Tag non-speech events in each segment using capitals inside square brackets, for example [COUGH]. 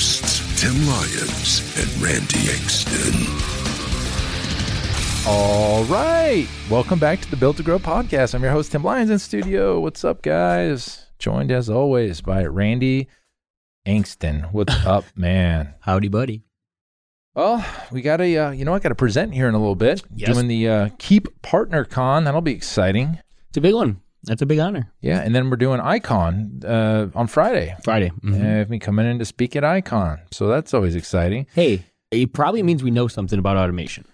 Here are your hosts, Tim Lyons and Randy Exton. All right. Welcome back to the Built to Grow podcast. I'm your host, Tim Lyons in studio. What's up, guys? Joined as always by Randy Angston. What's [LAUGHS] up, man? Howdy, buddy. Well, we got a, uh, you know, I got to present here in a little bit. Yes. Doing the uh, Keap Partner Con. That'll be exciting. It's a big one. That's a big honor. Yeah. And then we're doing Icon uh, on Friday. Friday. Mhm. Uh, me coming in to speak at Icon. So that's always exciting. Hey, it probably means we know something about automation.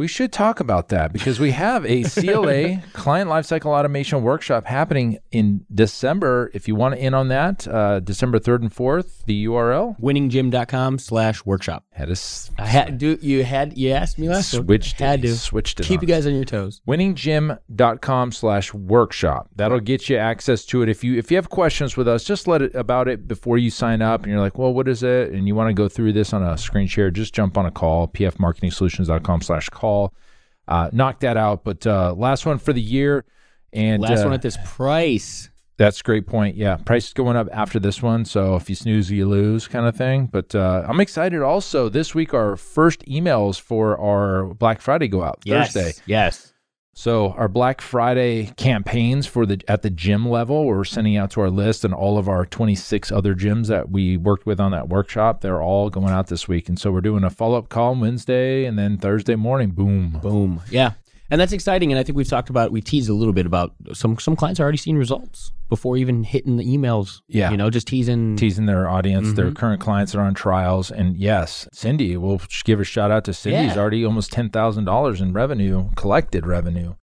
We should talk about that because we have a CLA [LAUGHS] client lifecycle automation workshop happening in December. If you want to in on that, uh, December 3rd and 4th, the URL Winninggym.com slash workshop. had a s- I had do you had you asked me last week. switched Had to switched it keep on you guys on your toes. winninggym.com slash workshop that'll get you access to it if you if you have questions with us just let it about it before you sign up and you're like well what is it and you want to go through this on a screen share just jump on a call pfmarketingsolutions.com slash call uh, knock that out but uh, last one for the year and Last uh, one at this price. that's a great point. Yeah, price is going up after this one, so if you snooze, you lose, kind of thing. But uh, I'm excited. Also, this week our first emails for our Black Friday go out Yes. Thursday. Yes. So our Black Friday campaigns for the at the gym level, we're sending out to our list and all of our 26 other gyms that we worked with on that workshop. They're all going out this week, and so we're doing a follow up call Wednesday, and then Thursday morning, boom. Boom. Yeah. And that's exciting. And I think we've talked about we teased a little bit about some some clients are already seeing results before even hitting the emails. Yeah. You know, just teasing teasing their audience, Mm-hmm. their current clients that are on trials. And yes, Cindy, we'll give a shout out to Cindy. She's Yeah. already almost ten thousand dollars in revenue, collected revenue.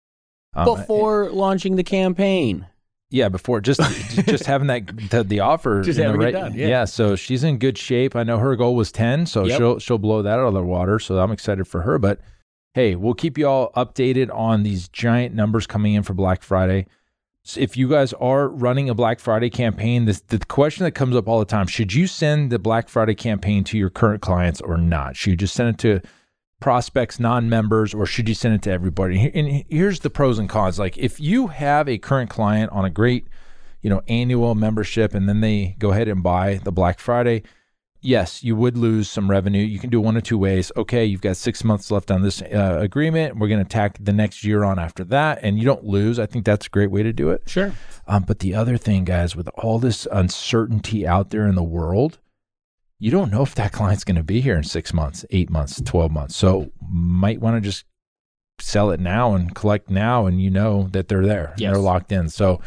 Um, before launching the campaign. yeah, before just [LAUGHS] just having that the, the offer, Just having it right- done, yeah. So she's in good shape. I know her goal was ten, so Yep. she'll she'll blow that out of the water. So I'm excited for her. But hey, we'll keep you all updated on these giant numbers coming in for Black Friday. So if you guys are running a Black Friday campaign, this the question that comes up all the time: Should you send the Black Friday campaign to your current clients or not? Should you just send it to prospects, non-members, or should you send it to everybody? And here's the pros and cons. Like if you have a current client on a great, you know, annual membership, and then they go ahead and buy the Black Friday, yes, you would lose some revenue. You can do one of two ways. Okay, you've got six months left on this uh, agreement. We're going to tack the next year on after that, and you don't lose. I think that's a great way to do it. Sure. Um, but the other thing, guys, with all this uncertainty out there in the world, you don't know if that [LAUGHS] client's going to be here in six months, eight months, 12 months. So might want to just sell it now and collect now, and you know that they're there, and Yes. they're locked in. So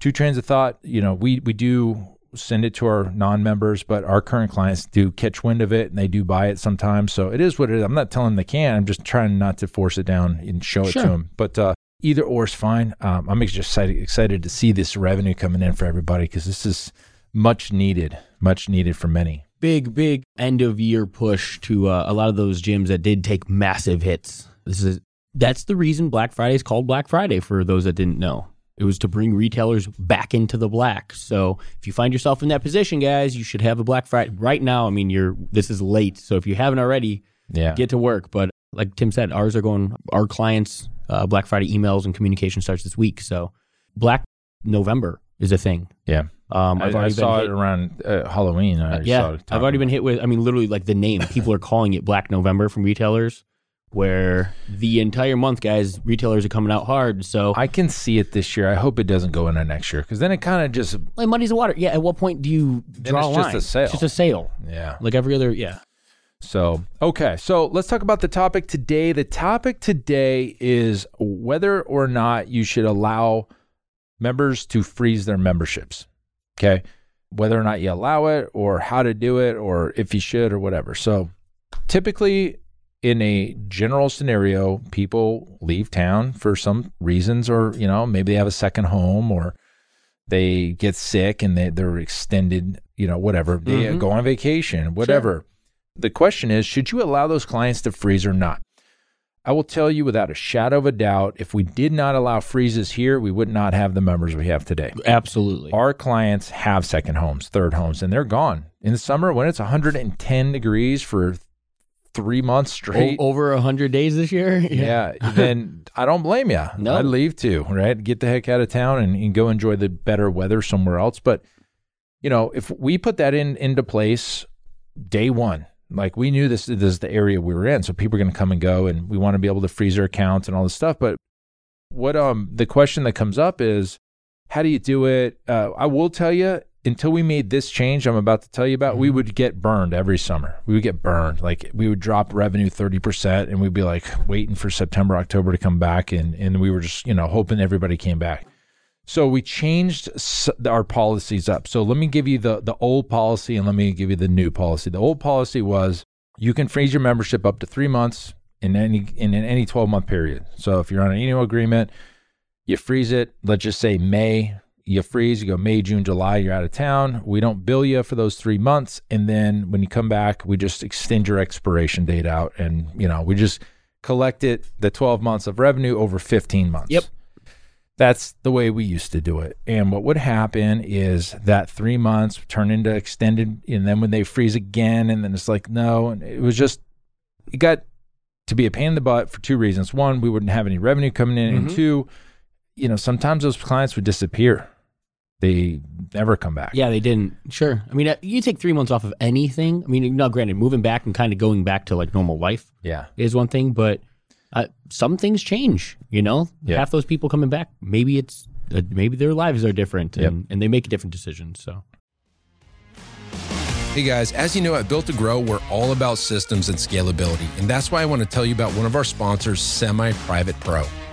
two trains of thought, you know, we, we do send it to our non-members, but our current clients do catch wind of it and they do buy it sometimes. So it is what it is. I'm not telling them they can. I'm just trying not to force it down and show it to them. But uh, either or is fine. Um, I'm just excited, excited to see this revenue coming in for everybody because this is much needed, much needed for many. big, big end of year push to uh, a lot of those gyms that did take massive hits. This is that's the reason Black Friday is called Black Friday for those that didn't know. It was to bring retailers back into the black. So if you find yourself in that position, guys, you should have a Black Friday right now. I mean, you're this is late, so if you haven't already, Yeah. get to work. But like Tim said, ours are going. Our clients' uh, Black Friday emails and communication starts this week. So Black November is a thing. yeah. Um, I, I've I already saw been it around uh, Halloween. I already yeah, saw it I've already been hit with. I mean, literally, like the name. People are calling it Black November from retailers, where the entire month, guys, retailers are coming out hard. So I can see it this year. I hope it doesn't go into next year because then it kind of just, like muddies the water. Yeah. At what point do you draw it's a just a sale. It's just a sale, yeah. like every other. Yeah. So, okay. So let's talk about the topic today. The topic today is whether or not you should allow members to freeze their memberships. Okay. Whether or not you allow it or how to do it or if you should or whatever. So typically, in a general scenario, people leave town for some reasons or, you know, maybe they have a second home or they get sick and they, they're extended, you know, whatever. They Mhm. go on vacation, whatever. The question is, should you allow those clients to freeze or not? I will tell you without a shadow of a doubt, if we did not allow freezes here, we would not have the members we have today. Absolutely. Our clients have second homes, third homes, and they're gone. In the summer, when it's 110 degrees for three months O- straight, over a hundred days this year. [LAUGHS] yeah, then I don't blame you. No. I'd leave too, right? Get the heck out of town and, and go enjoy the better weather somewhere else. But you know, if we put that in into place day one, like we knew this, this is the area we were in, so people are going to come and go, and we want to be able to freeze their accounts and all this stuff. But what um the question that comes up is, how do you do it? Uh, I will tell you. Until we made this change, I'm about to tell you about, we mm-hmm. would get burned every summer. We would get burned. Like we would drop revenue 30%, and we'd be like waiting for September, October to come back. And, and we were just, you know, hoping everybody came back. So we changed our policies up. So let me give you the, the old policy and let me give you the new policy. The old policy was you can freeze your membership up to three months in any in any 12 month period. So if you're on an annual agreement, you freeze it. Let's just say May. You freeze. You go May, June, July. You're out of town. We don't bill you for those three months, and then when you come back, we just extend your expiration date out, and you know we just collect it the 12 months of revenue over 15 months. Yep. That's the way we used to do it. And what would happen is that three months turn into extended, and then when they freeze again, and then it's like, no. And it was just, it got to be a pain in the butt for two reasons. One, we wouldn't have any revenue coming in. And Mhm. two, you know, sometimes those clients would disappear. They never come back. Yeah, they didn't. Sure. I mean, uh, you take three months off of anything. I mean, now granted, moving back and kind of going back to like normal life Yeah. is one thing, but uh, some things change. You know, Yeah. half those people coming back, maybe it's uh, maybe their lives are different, Yep. and, and they make a different decision. So Hey guys, as you know, at Built to Grow, we're all about systems and scalability. And that's why I want to tell you about one of our sponsors, Semi Private Pro.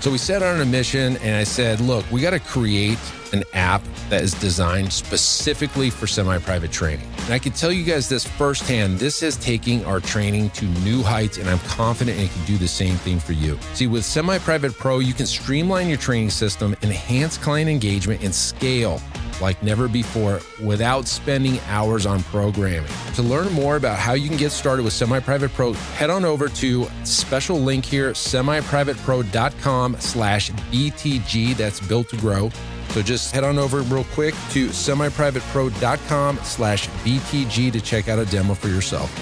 So we set out on a mission, and I said, look, we got to create an app that is designed specifically for semi private training. And I can tell you guys this firsthand this is taking our training to new heights, and I'm confident it can do the same thing for you. See, with Semi Private Pro, you can streamline your training system, enhance client engagement, and scale like never before without spending hours on programming. To learn more about how you can get started with Semi Private Pro, head on over to special link here, semiprivatepro.com slash BTG. That's built to grow. So just head on over real quick to semiprivatepro.com slash BTG to check out a demo for yourself.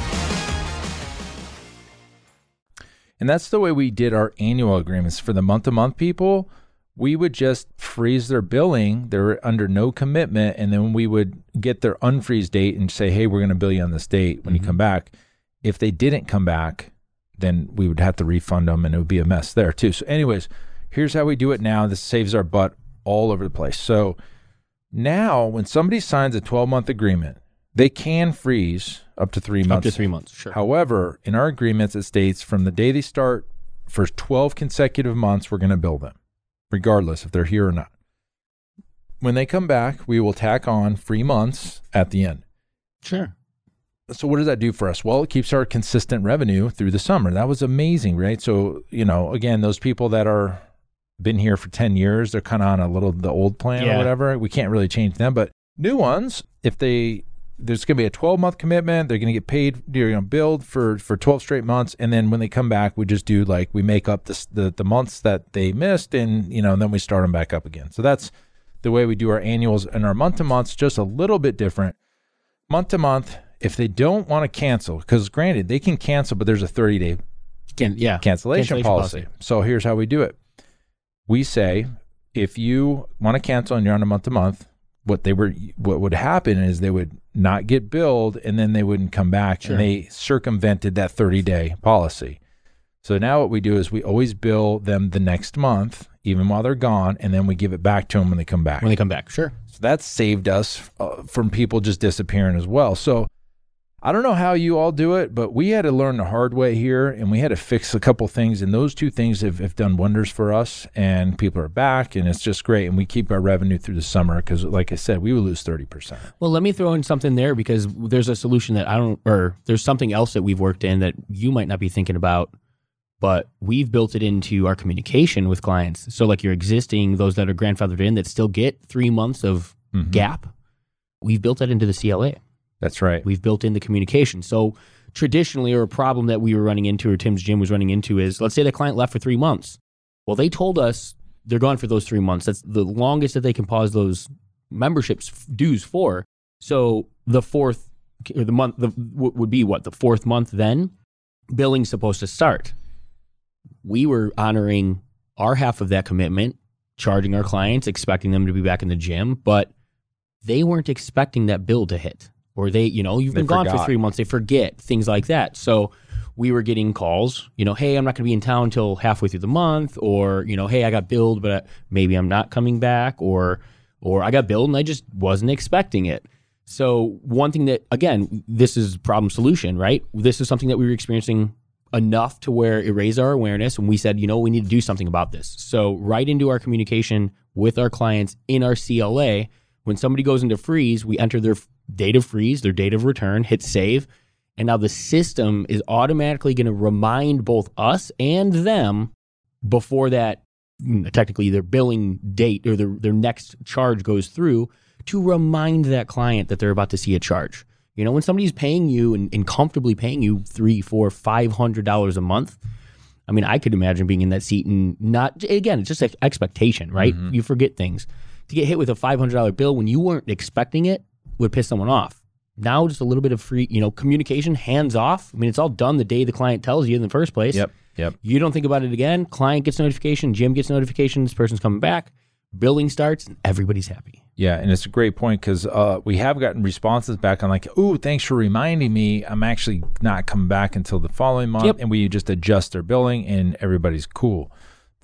And that's the way we did our annual agreements for the month to month people. We would just freeze their billing. They're under no commitment. And then we would get their unfreeze date and say, hey, we're going to bill you on this date when you mm-hmm. come back. If they didn't come back, then we would have to refund them and it would be a mess there too. So, anyways, here's how we do it now. This saves our butt all over the place. So, now when somebody signs a 12 month agreement, they can freeze up to three months. up to three months, sure. However, in our agreements, it states from the day they start for 12 consecutive months, we're going to bill them, regardless if they're here or not. When they come back, we will tack on free months at the end. sure. So, what does that do for us? Well, it keeps our consistent revenue through the summer. That was amazing, right? So, you know, again, those people that are been here for 10 years, they're kind of on a little the old plan or whatever. We can't really change them, but new ones, if they there's going to be a 12 month commitment, they're going to get paid, going to billed for for 12 straight months and then when they come back, we just do like we make up the the, the months that they missed and, you know, and then we start them back up again. So that's the way we do our annuals and our month to months just a little bit different. Month to month, if they don't want to cancel, because granted, they can cancel, but there's a 30 day Can, yeah. cancellation, policy. So here's how we do it. We say if you want to cancel and you're on a month to month, what they were what would happen is they would not get billed and then they wouldn't come back Sure. and they circumvented that 30 day policy. So now what we do is we always bill them the next month even while they're gone and then we give it back to them when they come back. When they come back, sure. So that saved us uh, from people just disappearing as well. So I don't know how you all do it, but we had to learn the hard way here and we had to fix a couple things. And those two things have, have done wonders for us. And people are back and it's just great. And we keep our revenue through the summer because, like I said, we would lose 30%. Well, let me throw in something there because there's a solution that I don't, or there's something else that we've worked in that you might not be thinking about, but we've built it into our communication with clients. So, like your existing, those that are grandfathered in that still get three months of Mhm. gap, we've built that into the CLA. That's right. We've built in the communication. So, traditionally, or a problem that we were running into, or Tim's gym was running into, is let's say the client left for three months. Well, they told us they're gone for those three months. That's the longest that they can pause those memberships dues for. So, the fourth, or the month, the, would be what? The fourth month then? Billing's supposed to start. We were honoring our half of that commitment, charging our clients, expecting them to be back in the gym, but they weren't expecting that bill to hit. Or they, you know, you've They been gone for three months, they forget, things like that. So we were getting calls, you know, hey, I'm not going to be in town until halfway through the month, or, you know, hey, I got billed, but uh, maybe I'm not coming back, or, or I got billed and I just wasn't expecting it. So one thing that, again, this is problem solution, right? This is something that we were experiencing enough to where it raised our awareness and we said, you know, we need to do something about this. So right into our communication with our clients in our CLA, when somebody goes into freeze, we enter their date of freeze, their date of return, hit save, and now the system is automatically going to remind both us and them before that technically their billing date or their, their next charge goes through to remind that client that they're about to see a charge. You know, when somebody's paying you and, and comfortably paying you three, four, five hundred dollars a month, I mean, I could imagine being in that seat and not again, it's just ex- expectation, right? Mm-hmm. You forget things. To get hit with a five hundred dollar bill when you weren't expecting it would piss someone off. Now, just a little bit of free, you know, communication, hands off. I mean, it's all done the day the client tells you in the first place. Yep. Yep. You don't think about it again. Client gets notification. Gym gets notification. This person's coming back. Billing starts, and everybody's happy. Yeah, and it's a great point because uh, we have gotten responses back on like, "Ooh, thanks for reminding me. I'm actually not coming back until the following month," Yep. and we just adjust their billing, and everybody's cool.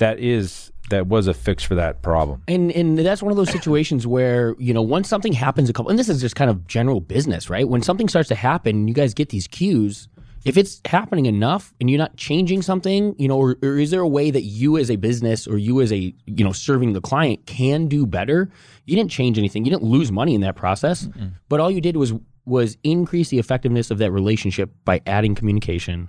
That is that was a fix for that problem. And and that's one of those situations where you know once something happens a couple, and this is just kind of general business, right? When something starts to happen, and you guys get these cues. If it's happening enough, and you're not changing something, you know, or, or is there a way that you as a business or you as a you know serving the client can do better? You didn't change anything. You didn't lose money in that process, but all you did was was increase the effectiveness of that relationship by adding communication.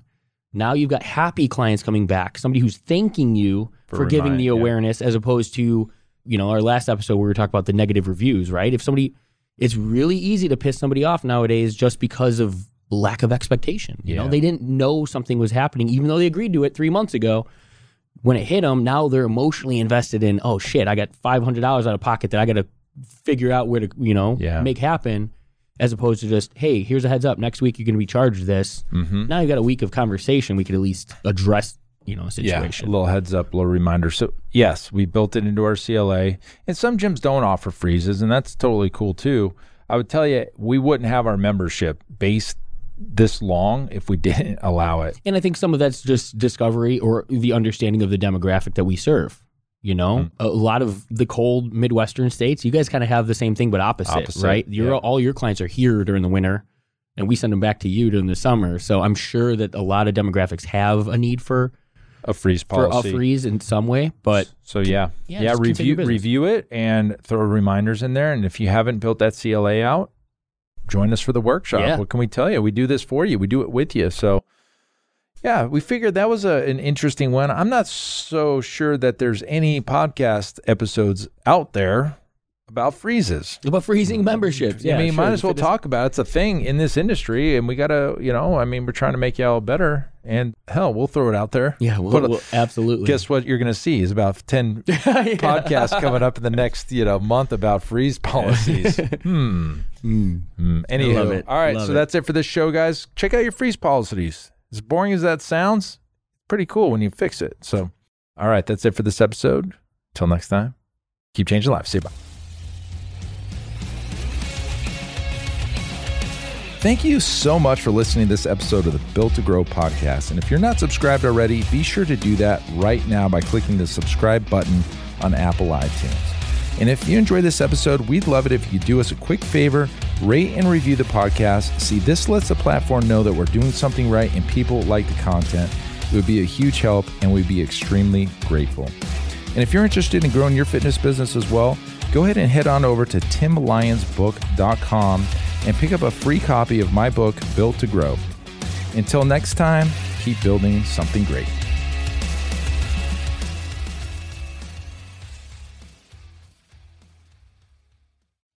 Now you've got happy clients coming back, somebody who's thanking you for, For giving the yeah. awareness as opposed to, you know, our last episode where we were talking about the negative reviews, right? If somebody, it's really easy to piss somebody off nowadays just because of lack of expectation. You know, they didn't know something was happening, even though they agreed to it three months ago. When it hit them, now they're emotionally invested in, oh shit, I got $500 out of pocket that I got to figure out where to, you know, Yeah. make happen. As opposed to just, hey, here's a heads up. Next week you're going to be charged this. Mm-hmm. Now you've got a week of conversation. We could at least address, you know, a Yeah, a little heads up, a little reminder. So yes, we built it into our CLA, and some gyms don't offer freezes, and that's totally cool too. I would tell you, we wouldn't have our membership based this long if we [LAUGHS] didn't allow it. And I think some of that's just discovery or the understanding of the demographic that we serve. You know, Mm-hmm. a lot of the cold Midwestern states, you guys kind of have the same thing, but opposite, Opposite, right? Your yeah. all your clients are here during the winter, and we send them back to you during the summer. So I'm sure that a lot of demographics have a need for A freeze policy for a freeze in some way. But So yeah, Yeah, yeah, review review it and throw reminders in there. And if you haven't built that CLA out, join us for the workshop. Yeah. What can we tell you? We do this for you. We do it with you. So yeah, we figured that was a, an interesting one. I'm not so sure that there's any podcast episodes out there about freezes. about freezing memberships, yeah, I mean, sure, might as well talk about it. It's a thing in this industry, and we gotta, you know, I mean, we're trying to make you all better. And hell, we'll throw it out there. Yeah, we'll, Put a- we'll- absolutely. Guess what you're going to see is about 10 [LAUGHS] podcasts coming up in the next, you know, month about freeze [LAUGHS] policies. hmm. Mm. Hmm. Anywho, all right, Love so it. that's it for this show, guys. Check out your freeze policies. As boring as that sounds, pretty cool when you fix it. So, all right, that's it for this episode. Till next time, keep changing lives. See you. Bye. Thank you so much for listening to this episode of the Built to Grow podcast. And if you're not subscribed already, be sure to do that right now by clicking the subscribe button on Apple iTunes. And if you enjoyed this episode, we'd love it if you do us a quick favor Rate and review the podcast. See, this lets the platform know that we're doing something right and people like the content. It would be a huge help and we'd be extremely grateful. And if you're interested in growing your fitness business as well, go ahead and head on over to timlyonsbook.com and pick up a free copy of my book, Built to Grow. Until next time, keep building something great.